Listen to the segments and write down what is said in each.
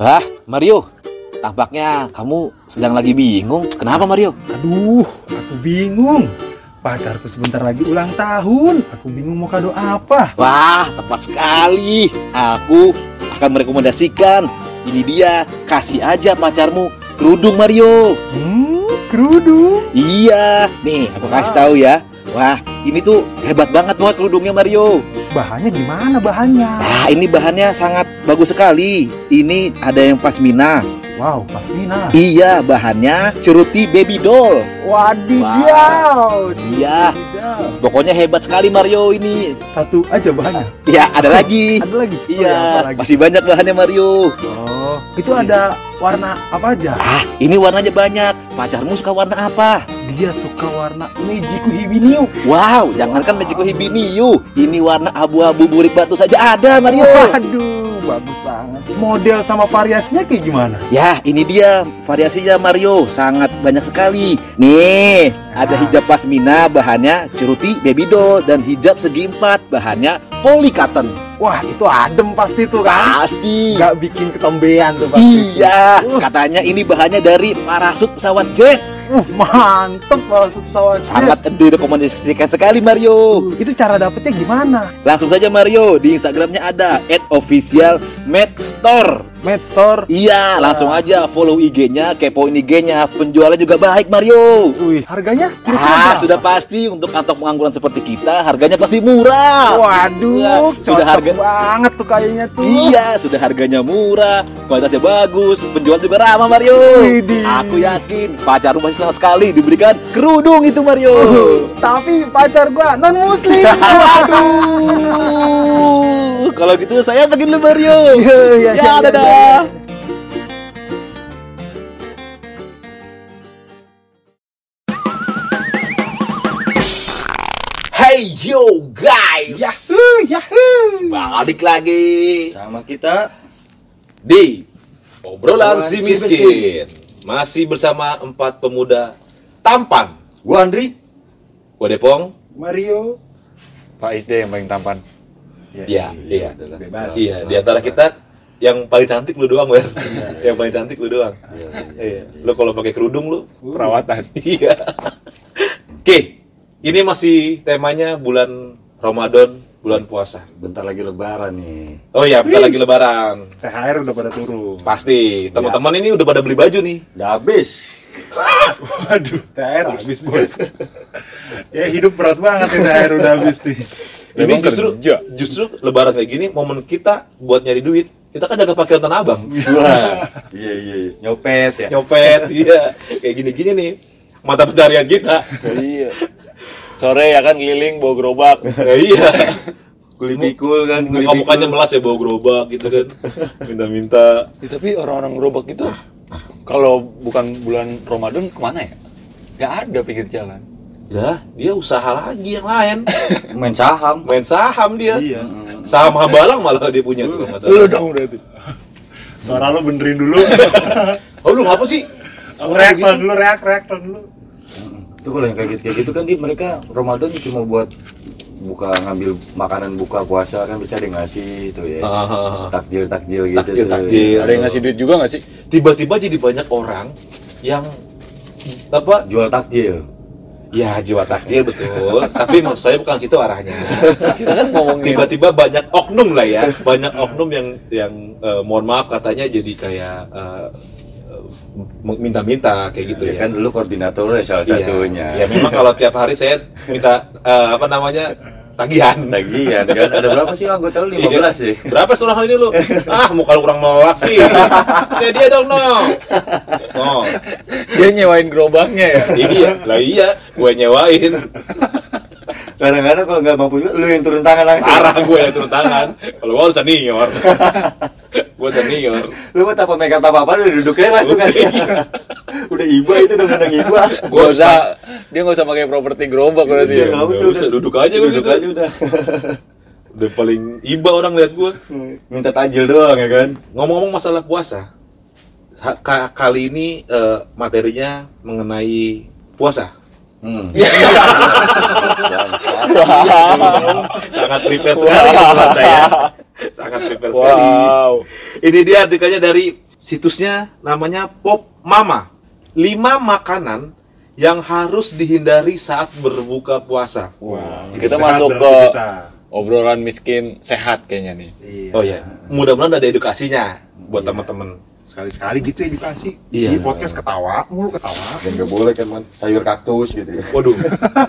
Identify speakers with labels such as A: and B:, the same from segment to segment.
A: Hah, Mario? Tampaknya kamu sedang lagi bingung. Kenapa Mario?
B: Aduh, aku bingung. Pacarku sebentar lagi ulang tahun. Aku bingung mau kado apa.
A: Wah, tepat sekali. Aku akan merekomendasikan. Ini dia, kasih aja pacarmu kerudung Mario.
B: Hmm, kerudung.
A: Iya, nih aku kasih tahu ya. Wah, ini tuh hebat banget buat kerudungnya Mario.
B: Bahannya gimana bahannya?
A: Nah, ini bahannya sangat bagus sekali. Ini ada yang pasmina.
B: Wow, pasmina.
A: Iya, bahannya ceruti baby doll.
B: Wadidaw.
A: Iya,
B: Wadidaw.
A: pokoknya hebat sekali Mario ini.
B: Satu aja bahannya.
A: Ya, ada lagi.
B: Ada lagi? Oh, ya,
A: Iya,
B: apa lagi?
A: masih banyak bahannya Mario.
B: Oh, itu ada warna apa aja?
A: Ah, ini warnanya banyak. Pacarmu suka warna apa?
B: Dia suka warna Mejiku Hibiniu.
A: Wow, jangankan Magico Hibiniu. Ini warna abu-abu burik batu saja ada Mario.
B: Waduh, bagus banget. Model sama variasinya kayak gimana?
A: Ya, ini dia variasinya Mario, sangat banyak sekali. Nih, ada
B: Ah.
A: hijab pasmina bahannya ceruti baby doll dan hijab segi empat bahannya polycotton.
B: Wah, itu adem pasti tuh kan?
A: Pasti.
B: Nggak bikin ketombean tuh pasti.
A: Iya,
B: Uh.
A: katanya ini bahannya dari parasut pesawat jet.
B: Uh, mantep masuk pesawat jet.
A: Sangat direkomendasikan sekali Mario.
B: Uh, Itu cara dapetnya gimana?
A: Langsung saja Mario di Instagramnya ada @officialmedstore.
B: Med Store.
A: Iya, langsung aja follow IG-nya, kepoin IG-nya. Penjualnya juga baik Mario.
B: Wih, harganya?
A: Ah,
B: berapa?
A: sudah pasti untuk kantong pengangguran seperti kita harganya pasti murah.
B: Waduh,
A: Iya, sudah harga-
B: banget tuh kayaknya tuh.
A: Iya, sudah harganya murah, kualitasnya bagus, penjual juga ramah Mario.
B: Widih.
A: Aku yakin pacarmu pasti senang sekali diberikan kerudung itu Mario.
B: Uh, tapi pacar gua non muslim.
A: Waduh, kalau gitu saya pergi dulu Mario.
B: Iya, iya,
A: ya,
B: iya,
A: dadah.
B: iya.
A: Hey yo guys,
B: Yahoo, yahoo.
A: balik lagi
C: Sama kita
A: di obrolan si miskin. Masih bersama empat pemuda tampan.
C: Gua Andri
A: Gua Depong.
B: Mario.
D: Pak Isde yang paling tampan.
A: Iya, iya.
B: Bebas.
A: Iya, di antara kita yang paling cantik lu doang, Wer. yang paling cantik lu doang. Iya. Lu kalau pakai kerudung lu
D: Perawatan.
A: Iya. Oke, ini masih temanya bulan Ramadan, bulan puasa.
C: bentar lagi lebaran nih.
A: Oh iya, bentar lagi lebaran.
B: THR udah pada turun.
A: Pasti. Teman-teman ini udah pada beli baju nih.
C: Udah habis.
B: Waduh, THR habis bos. ya hidup berat banget ya THR udah habis nih.
A: Ini
D: Memang
A: justru
D: kerja.
A: justru lebaran kayak gini momen kita buat nyari duit. Kita kan jaga pakai Tanah Abang.
C: Wah. iya iya iya. Nyopet ya.
A: Nyopet, iya. Kayak gini-gini nih. Mata pencarian kita.
D: iya. Sore ya kan keliling bawa gerobak.
A: Ya, iya.
C: Kulit pikul kan. kulit
A: Muka-mukanya
C: pikul.
A: melas ya bawa gerobak gitu kan. Minta-minta.
D: Ya, tapi orang-orang gerobak itu kalau bukan bulan Ramadan ke mana ya? Gak ada pinggir jalan.
A: Ya, dia usaha lagi yang lain.
C: main saham.
A: Main saham dia.
B: Iya.
A: Saham hambalang malah dia punya tuh. kalau nggak salah.
D: Lu dong berarti.
B: Suara lo benerin dulu.
A: Oh lu ngapa sih?
B: reaktor dulu, reak, reaktor dulu.
C: Itu kalau yang kayak gitu, kayak gitu kan di mereka Ramadan cuma buat buka ngambil makanan buka puasa kan bisa ada yang ngasih itu ya. Takjil takjil gitu.
A: Takjil,
C: tuh.
A: takjil.
D: Ada yang ngasih duit juga gak sih?
A: Tiba-tiba jadi banyak orang yang apa?
C: Jual takjil.
A: Ya jiwa takjil betul. Tapi maksud saya bukan gitu arahnya.
D: Kita kan ngomongin
A: Tiba-tiba banyak oknum lah ya, banyak oknum yang yang eh, mohon maaf katanya jadi kayak eh, minta-minta kayak gitu
C: ya
A: ya.
C: kan dulu koordinatornya salah
A: Iya.
C: satunya.
A: Ya memang kalau tiap hari saya minta eh, apa namanya tagihan.
C: Tagihan kan ada berapa sih anggota lu 15
A: Iya.
C: sih?
A: Berapa seorang hari ini lu? ah, muka lu kurang melas sih. Kayak dia dong, no. No.
D: Dia nyewain gerobaknya ya.
A: Iya, lah iya, gue nyewain.
C: Kadang-kadang kalau nggak mampu juga lu yang turun tangan langsung.
A: Parah gue yang turun tangan. Kalau gue senior. gue senior.
C: Lu mau tanpa megang apa apa udah duduknya langsung kan. udah iba itu udah ngundang iba.
D: Gak usah, dia gak usah pakai properti gerobak berarti
C: Iya,
D: ya.
C: nggak usah,
A: Nggak usah,
C: udah.
A: duduk aja gue
C: Duduk
A: gitu.
C: aja udah.
A: Udah paling iba orang lihat gue.
C: Minta tajil doang ya kan.
A: Ngomong-ngomong masalah puasa. Kali ini eh, materinya mengenai puasa.
C: Hmm.
A: Sangat prepare sekali obrolan saya. Sangat prepare sekali.
D: Wow.
A: Ini dia artikelnya dari situsnya namanya Pop Mama. 5 makanan yang harus dihindari saat berbuka puasa.
B: Wah,
D: Kita
B: sehat
D: masuk ke-
B: kita.
D: Obrolan miskin sehat kayaknya nih.
B: Iya.
A: Oh ya, mudah-mudahan ada edukasinya buat teman-teman.
B: Sekali-sekali gitu edukasi.
A: Iya.
B: Isi podcast ketawa, mulu ketawa.
C: Dan nggak boleh kan man sayur kaktus gitu ya.
A: Waduh.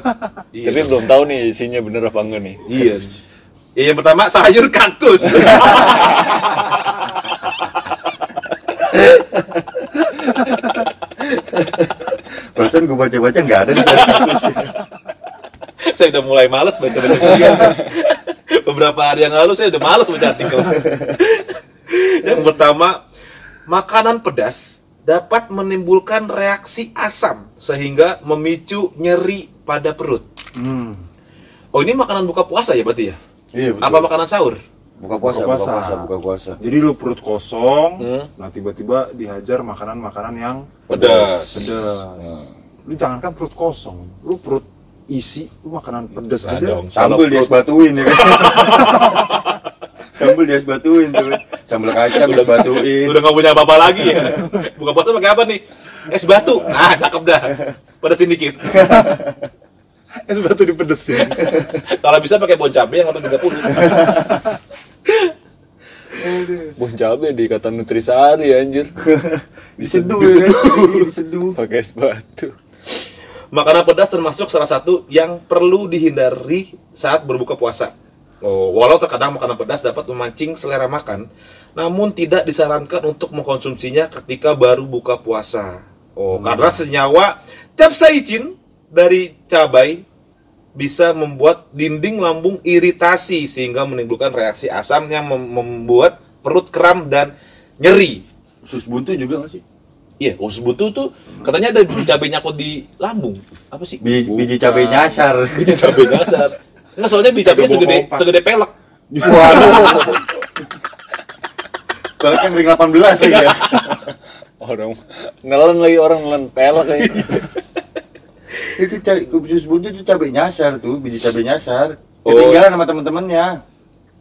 A: iya.
D: Tapi belum tahu nih isinya bener apa enggak nih.
A: Iya. Ya, yang pertama sayur kaktus.
C: Perasaan gue baca-baca nggak ada di sayur kaktus.
A: saya udah mulai males baca-baca. Beberapa hari yang lalu saya udah males baca artikel. yang pertama, makanan pedas dapat menimbulkan reaksi asam sehingga memicu nyeri pada perut.
B: Hmm.
A: Oh ini makanan buka puasa ya berarti ya?
C: Iya betul.
A: Apa makanan sahur?
C: Buka puasa,
B: Buka
C: buka
B: puasa.
C: puasa, buka puasa.
B: Jadi lu perut kosong,
A: Hmm.
B: nah tiba-tiba dihajar makanan-makanan yang
A: Pedas.
B: pedas. Lu jangankan perut kosong, lu perut isi, lu makanan pedas
A: Nah,
B: aja.
A: dong.
C: Sambel dia es batuin ya kan. Sambel dia es batuin tuh. Sambel kacang udah batuin.
A: Udah nggak punya apa-apa lagi ya? Buka puasa pakai apa nih? Es batu. Nah, cakep dah. Pedesin dikit.
B: Es batu dipedesin.
A: Kalau bisa pakai bon cabe yang 130.
D: Bon cabe di kata Nutrisari anjir.
C: Diseduh ya. Iya, Diseduh.
D: Pakai es batu.
A: Makanan pedas termasuk salah satu yang perlu dihindari saat berbuka puasa. Oh, walau terkadang makanan pedas dapat memancing selera makan, namun tidak disarankan untuk mengkonsumsinya ketika baru buka puasa. Oh, karena senyawa capsaicin dari cabai bisa membuat dinding lambung iritasi sehingga menimbulkan reaksi asam yang mem- membuat perut kram dan nyeri.
C: Sus buntu juga nggak sih?
A: Iya, usus buntu tuh katanya ada biji cabai nyakut di lambung. Apa sih?
C: Biji, biji cabai nyasar.
A: Biji cabai nyasar. Enggak, soalnya biji cabai segede segede pelek.
C: Waduh. Bahkan ring 18 lagi ya.
D: Orang nelen lagi orang nelen pelek kayak.
C: itu cabai sus buntu itu cabai nyasar tuh, biji cabai nyasar.
A: Oh.
C: Ketinggalan sama teman-temannya.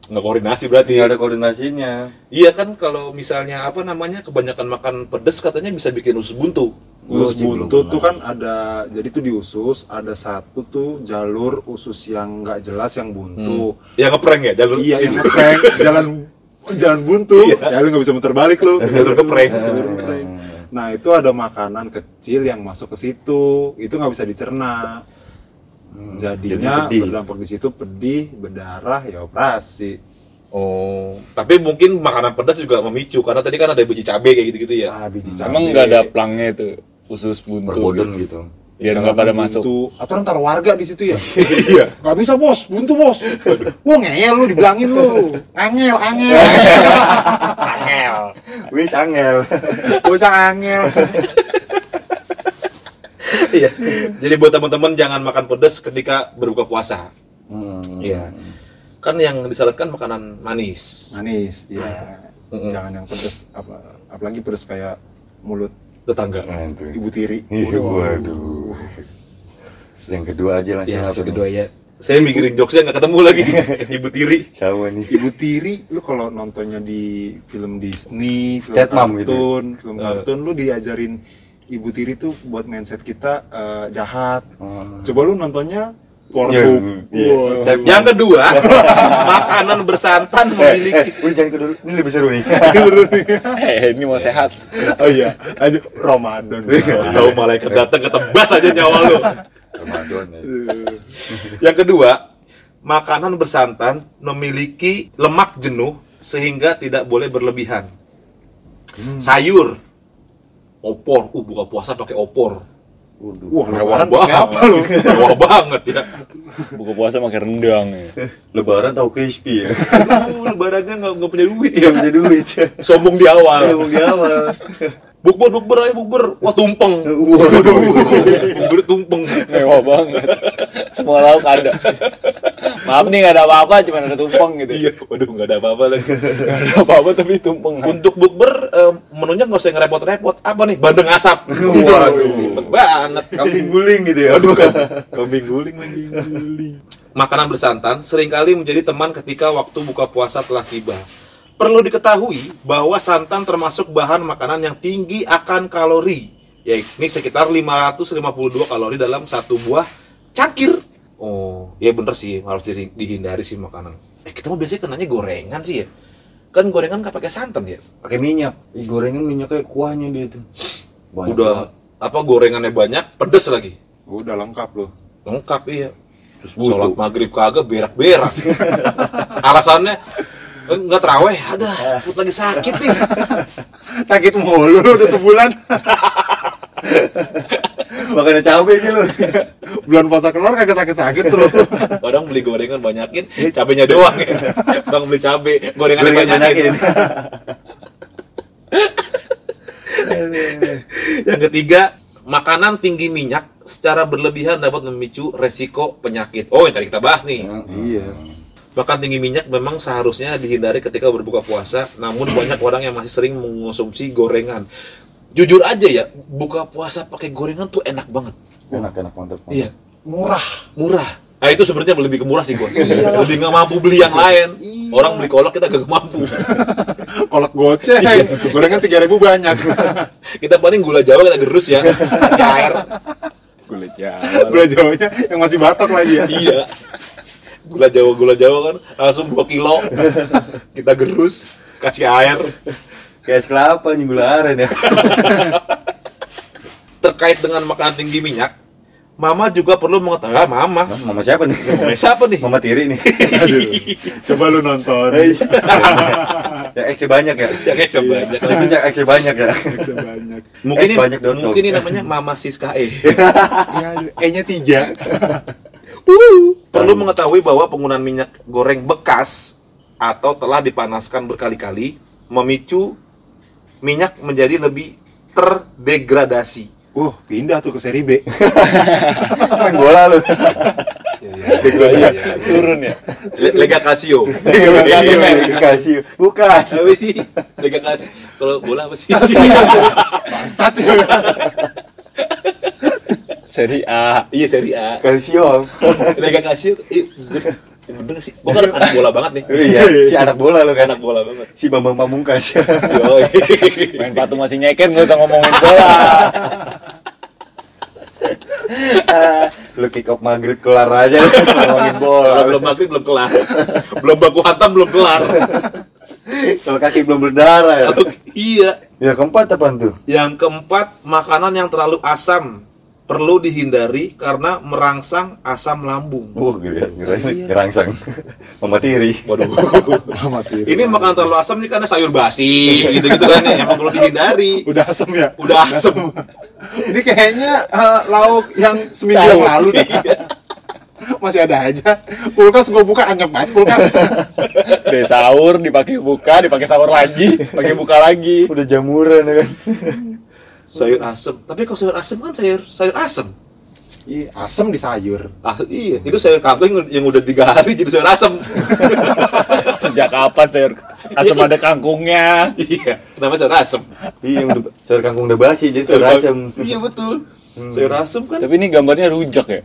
A: Nggak koordinasi berarti.
C: Tinggal ada koordinasinya.
A: Iya kan kalau misalnya apa namanya kebanyakan makan pedes katanya bisa bikin usus buntu.
B: Usus
C: sih belum
B: buntu tuh kan ada, jadi tuh di usus ada satu tuh jalur usus yang nggak jelas yang buntu.
A: Ya ngeprank ya jalur
B: Iya, yang
A: itu.
B: ngeprank, jalan jalan buntu. Ya lu nggak bisa muter balik lu.
A: Jalur ngeprank.
B: Nah itu ada makanan kecil yang masuk ke situ, itu nggak bisa dicerna. Jadinya
C: Jadi
B: berdampak di situ pedih, berdarah, ya operasi.
A: Oh, tapi mungkin makanan pedas juga memicu karena tadi kan ada biji cabai kayak gitu-gitu ya.
B: Ah, biji cabai.
D: Emang nggak ada plangnya itu usus buntu.
C: Gitu.
D: Biar nggak pada
B: buntu.
D: masuk.
B: Aturan taruh warga di situ ya. Iya. Gak bisa bos, buntu bos. Wah ngeyel lu, dibilangin lu. Angel, angel. angel.
C: Wis angel.
B: Usah angel.
A: Iya. Jadi buat teman-teman jangan makan pedas ketika berbuka puasa.
C: Hmm.
A: Iya. Kan yang disarankan makanan manis.
B: Manis, iya. Jangan yang pedes, apa, apalagi pedes kayak mulut
A: Tetangga.
C: Nah, itu.
B: ibu tiri.
C: Iya, Waduh. Yang kedua aja langsung
A: Ya,
C: apa
A: yang
C: nih?
A: kedua ya. Saya mikirin jokesnya nggak ketemu lagi. Ibu tiri.
C: Sama nih.
B: Ibu tiri, lu kalau nontonnya di film Disney, film
C: gitu.
B: kartun, film
A: Eh.
B: kartun, lu diajarin ibu tiri tuh buat mindset kita eh, jahat.
C: Hmm.
B: Coba lu nontonnya
C: Iya.
B: Wah.
C: Step mom.
A: Yang kedua, makanan bersantan memiliki
C: Eh, udah jangan kedua. Ini lebih seru nih.
D: Eh, ini mau sehat.
B: Oh iya, aja Ramadan.
A: tahu malaikat datang ketebas aja nyawa lu.
C: Ramadan ya.
A: Yang kedua, makanan bersantan memiliki lemak jenuh sehingga tidak boleh berlebihan. Sayur, opor, uh buka puasa pakai opor.
B: Wah,
A: Mewah banget.
B: apa lu?
A: Mewah banget ya.
D: Buka puasa makan rendang ya.
C: Lebaran tahu crispy ya.
A: Lebarannya nggak nggak punya duit ya.
C: punya duit.
A: Sombong di awal.
C: mau di awal.
A: Bukber, bukber ayo bukber. Wah tumpeng.
C: Waduh.
A: Bukber tumpeng.
D: Mewah banget. Semua lauk ada. Maaf nih nggak ada apa-apa, cuma ada tumpeng gitu.
A: Iya, waduh nggak ada apa-apa lagi.
D: Nggak ada apa-apa tapi tumpeng.
A: Untuk bukber eh, menunya nggak usah ngerepot-repot. Apa nih? Bandeng asap.
C: Waduh.
A: Ribet banget.
C: Kambing guling gitu ya.
A: Aduh, kan. kambing guling lagi. Makanan bersantan sering kali menjadi teman ketika waktu buka puasa telah tiba. Perlu diketahui bahwa santan termasuk bahan makanan yang tinggi akan kalori, yakni sekitar 552 kalori dalam satu buah cangkir. Oh, ya bener sih harus di- dihindari sih makanan. Eh kita mau biasanya kenanya gorengan sih ya. Kan gorengan nggak pakai santan ya.
C: pakai minyak Ih, gorengan minyaknya kuahnya dia tuh Banyak
A: Udah apa gorengannya banyak, pedes lagi.
B: Udah lengkap loh.
A: Lengkap iya.
C: Terus
A: Sholat maghrib kagak berak-berak. Alasannya "Eh, nggak teraweh, ada perut lagi sakit nih.
B: Sakit mulu lu udah sebulan.
C: makanya cabai sih lu
B: Bulan puasa keluar kagak sakit-sakit terus.
A: Orang beli gorengan banyakin, cabenya doang ya. Bang beli cabe, gorengannya
C: Gorengan
A: banyakin.
C: banyakin.
A: Yang ketiga, makanan tinggi minyak secara berlebihan dapat memicu resiko penyakit. Oh, yang tadi kita bahas nih.
B: Iya.
A: Makan tinggi minyak memang seharusnya dihindari ketika berbuka puasa, namun banyak orang yang masih sering mengonsumsi gorengan. Jujur aja ya, buka puasa pakai gorengan tuh enak banget.
C: enak enak mantap.
A: Iya,
B: Murah.
A: murah. Nah itu sebenarnya lebih ke murah sih gua. lebih nggak mampu beli yang lain. Orang beli kolak kita gak mampu.
B: Kolak goceng. Gorengan 3000 banyak.
A: Kita paling gula Jawa kita gerus ya. Kasih air.
B: Kulit Jawa. Gula Jawanya yang masih batok lagi ya.
A: iya. Gula Jawa gula Jawa kan langsung 2 kilo. Kita gerus, kasih air.
C: Kayak kelapa nih gula aren ya
A: Terkait dengan makanan tinggi minyak, Mama juga perlu mengetahui, ah, Mama,
C: mama siapa nih
A: Mama siapa nih?
C: mama tiri nih
B: Aduh. Coba lu nonton.
C: ya X banyak ya
A: Ya kayak coba aja.
C: itu ya X banyak ya
B: Bisa banyak.
A: Mungkin ini,
C: banyak
A: mungkin ini namanya Mama Siska E.
B: Ya. E-nya 3.
A: Perlu mengetahui bahwa penggunaan minyak goreng bekas atau telah dipanaskan berkali-kali memicu minyak menjadi lebih terdegradasi.
B: Uh, pindah tuh ke seri B.
C: main bola lu
A: Degradasi.
D: turun ya
A: Le- Lega Casio.
C: kasih kasih bukan
A: Apa sih? Lega Casio. Kalau bola apa sih?
B: Satu.
D: seri A
A: Iya seri A.
C: kalsium
A: Lega Casio. Bener nggak sih? Bukan anak bola banget nih.
C: iya si anak bola lu kan
A: Anak bola banget.
C: si bambang pamungkas
D: main patung masih nyeken gak usah ngomongin bola
C: lu kick off maghrib kelar aja lu ngomongin
A: Kalau
C: bola
A: belum maghrib belum kelar. Belum baku hantam belum kelar.
C: kalau kaki belum berdarah ya
A: iya.
C: ya keempat apaan tuh
A: Yang keempat, makanan yang terlalu asam perlu dihindari karena merangsang asam lambung.
C: uh gila ngerangsang mama tiri
A: Waduh.
B: Mati.
A: Ini makanan terlalu asam ini karena sayur basi gitu-gitu kan ya, yang perlu dihindari.
B: Udah asem ya?
A: Udah asem.
B: Ini kayaknya eh, lauk yang seminggu yang lalu dah. Masih ada aja. Kulkas gue buka anyep banget kulkas.
D: Udah sahur dipakai buka dipakai sahur lagi pakai buka lagi
C: udah jamuran ya kan
A: sayur asem. Tapi kalau sayur asem kan sayur sayur asem.
B: Iya, asem di sayur.
A: Ah, iya, itu sayur kangkung yang, udah tiga hari jadi sayur asem.
D: sejak kapan sayur asam ada kangkungnya
A: iya, kenapa sayur asem?
C: iya udah sayur kangkung udah basi jadi sayur asem
A: Iya betul. Sayur asem kan
D: tapi ini gambarnya rujak ya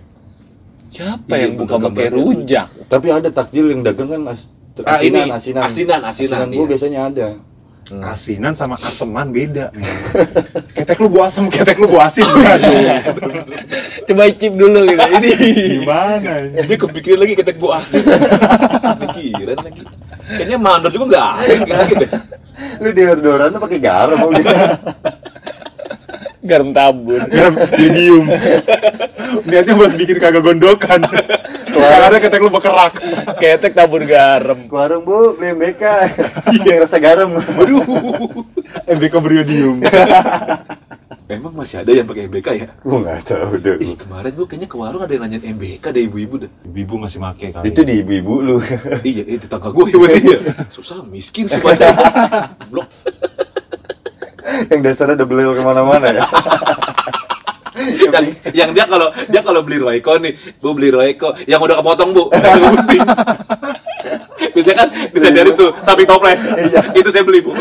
D: siapa
A: Iya,
D: yang buka pakai rujak
C: tapi ada takjil yang dagang kan as
A: Ah, ini,
C: asinan,
A: asinan,
C: asinan
A: asinan,
C: gua
A: iya.
C: biasanya ada
B: Asinan sama aseman beda. ketek lu gua asem, ketek lu gua asin.
D: Coba icip dulu gitu ini
B: Gimana? ini?
A: Dia kepikiran lagi ketek bu asin. Pikiran lagi. Kayaknya mandor juga nggak kayak gitu.
C: lu lu pakai garam mau gitu
D: garam tabur
B: Garam medium. Niatnya buat bikin kagak gondokan. Karena ada ketek lu bekerak.
D: ketek tabur garam
C: warung bu beli MBK yang rasa garam
A: Waduh.
B: MBK beriodium.
A: Emang masih ada yang pakai MBK ya?
C: gua nggak tahu deh
A: Ih, kemarin gua kayaknya ke warung ada yang nanyain MBK deh ibu-ibu deh.
B: Ibu masih make kali.
C: itu di ibu-ibu lu
A: Iya, itu tetangga gue ya ya. Susah, miskin sih pada. Blok.
C: Yang dasarnya udah beli ke mana-mana ya
A: yang, yang dia kalau dia kalau beli Royco nih, bu beli Royco, yang udah kepotong bu, bisa kan bisa dari tuh samping toples itu saya beli bu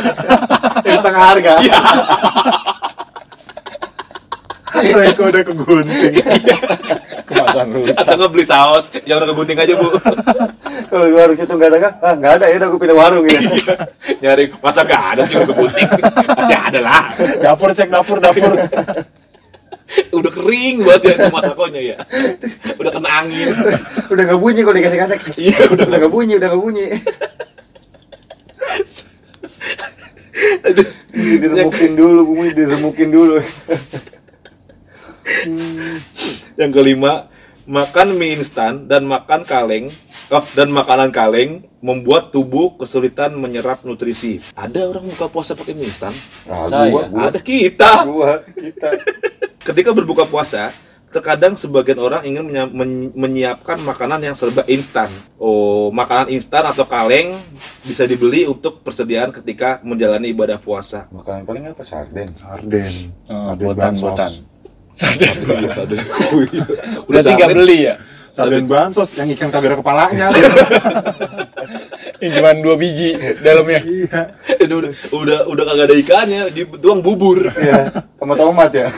C: yang setengah harga
A: Iya.
B: Mereka udah kegunting.
D: kemasan
A: Atau nggak beli saus yang udah kebunting aja bu.
C: Kalau di warung situ nggak ada kah? Ah nggak ada ya, udah gue pindah warung ya.
A: Nyari masa nggak ada sih yang kebunting? Masih ada lah.
B: Dapur cek dapur dapur.
A: Udah kering banget ya rumah takonya ya. Udah kena angin.
C: udah nggak bunyi kalau dikasih kasek.
A: Iya,
C: udah udah nggak bunyi, udah nggak bunyi.
A: Aduh.
C: diremukin dulu, bunyi diremukin dulu.
A: Yang kelima, makan mie instan dan makan kaleng oh, dan makanan kaleng membuat tubuh kesulitan menyerap nutrisi. Ada orang buka puasa pakai mie instan?
C: Nah,
D: Saya.
C: gua, gua,
A: Ada kita.
C: gua, kita.
A: Ketika berbuka puasa, terkadang sebagian orang ingin menyiapkan makanan yang serba instan. Oh, makanan instan atau kaleng bisa dibeli untuk persediaan ketika menjalani ibadah puasa.
C: Makanan paling apa sarden?
B: Sarden.
D: Oh,
B: Sarden
D: botan,
B: bansos.
D: botan.
A: Udah
D: Berarti nggak
A: sampai-
D: beli ya?
B: Sarden bansos yang ikan kagak ada kepalanya.
D: Ini cuma dua biji dalamnya.
B: Iya.
A: Ini udah udah udah kagak ada ikannya, di doang bubur.
C: Iya, sama tomat ya.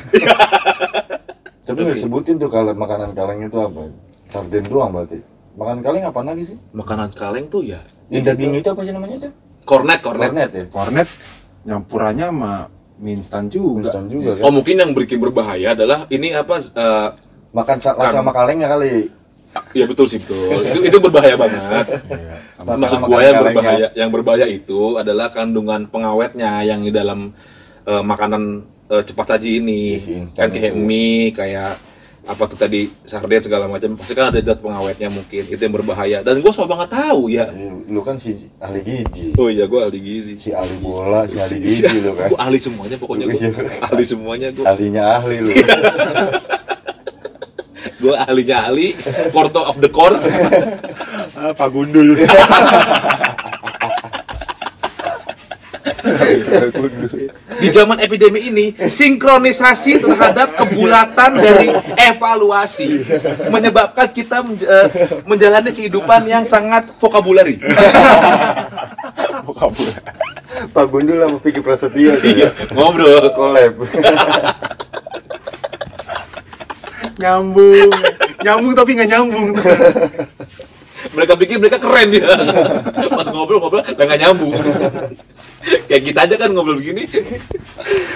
C: Tapi nggak disebutin tuh kalau makanan kaleng itu apa? Sarden doang berarti. Makanan kaleng apa lagi sih?
A: Makanan kaleng tuh ya
C: Yang daging itu apa sih namanya tuh?
A: kornet kornet.
C: Kornet ya.
B: Kornet nyampurannya sama mie instan juga.
C: Instan juga
A: Oh
C: kan.
A: mungkin yang bikin berbahaya adalah ini apa? eh,
C: Makan sa-
A: Kan.
C: sama kalengnya kali.
A: Ya betul sih betul. Itu, itu berbahaya banget.
B: Iya.
C: Sama-
A: Maksud gua yang berbahaya, yang berbahaya itu adalah kandungan pengawetnya yang di dalam eh, makanan eh, cepat saji ini.
C: Instan
A: Kan kayak
C: itu.
A: mie, kayak apa tuh tadi sarden segala macam pasti kan ada zat pengawetnya mungkin itu yang berbahaya dan gue soal banget tahu ya
C: Eh, Lu kan si ahli gizi.
A: oh iya gue ahli gizi
C: Si ahli bola, si ahli
A: Si- si-
C: gizi lu kan.
A: gua ahli semuanya pokoknya gue
C: Iya.
A: ahli semuanya gue
C: Ahlinya ahli lu.
A: gue ahlinya ahli quarto of the core
B: Ah, Pak Gundul.
A: di zaman epidemi ini sinkronisasi terhadap kebulatan dari evaluasi menyebabkan kita eh, menjalani kehidupan yang sangat vokabulari
C: Pak Gundul sama Vicky Prasetyo
A: Iya,
C: ya.
A: ngobrol
C: Collab.
B: nyambung. Nyambung tapi nggak nyambung.
A: mereka pikir mereka keren ya pas ngobrol-ngobrol dan nggak nyambung kayak kita aja kan ngobrol begini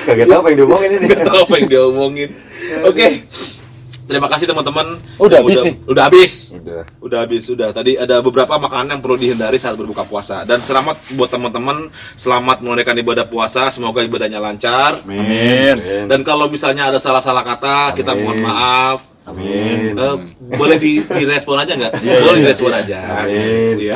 C: Kaget apa yang diomongin ini?
A: nggak tahu apa yang dia omongin oke terima kasih teman-teman
D: Udah
A: Yang
D: habis
A: udah,
D: nih?
A: udah habis
C: Udah.
A: udah habis sudah tadi ada beberapa makanan yang perlu dihindari saat berbuka puasa dan selamat buat teman-teman selamat menunaikan ibadah puasa semoga ibadahnya lancar
B: Amin.
A: dan kalau misalnya ada salah-salah kata kita
C: Amin.
A: mohon maaf
C: Amin.
A: Eh, boleh di, direspon aja nggak? boleh direspon aja.
C: Amin.
A: Iya.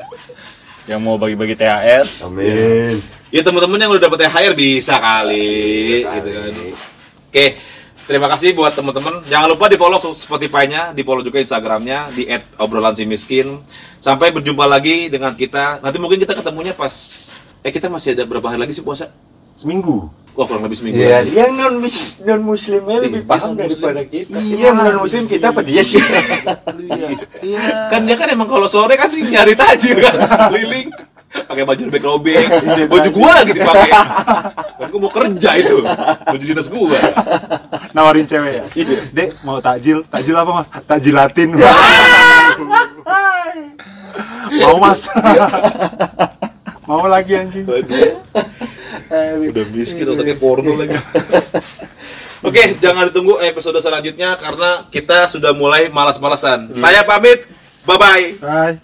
D: Yang mau bagi-bagi THR.
C: Amin.
A: Ya teman-teman yang udah dapet THR bisa kali,
C: Bisa
A: gitu kan. Oke, terima kasih buat teman-teman. Jangan lupa di follow Spotify-nya, di follow juga Instagramnya di @obrolan si miskin. Sampai berjumpa lagi dengan kita. Nanti mungkin kita ketemunya pas eh kita masih ada berapa hari lagi sih puasa?
B: Seminggu.
A: Wah kurang lebih seminggu.
C: Iya, yang non non muslimnya lebih
A: Iya,
C: paham
A: non-muslim.
C: daripada kita.
A: Iya.
C: Iya, non muslim kita apa dia sih?
A: Kan dia kan emang kalau sore kan nyari tajir kan, keliling pakai baju robek-robek, baju gua lagi dipakai. Kan gua mau kerja itu, baju dinas gua.
B: Nawarin cewek ya.
A: Iya.
B: Dek, mau takjil. Takjil apa, Mas? Takjil Latin. mau, Mas. mau lagi anjing.
A: Udah miskin otaknya porno lagi. Oke, jangan ditunggu episode selanjutnya karena kita sudah mulai malas-malasan. Saya pamit, bye bye.
B: Bye.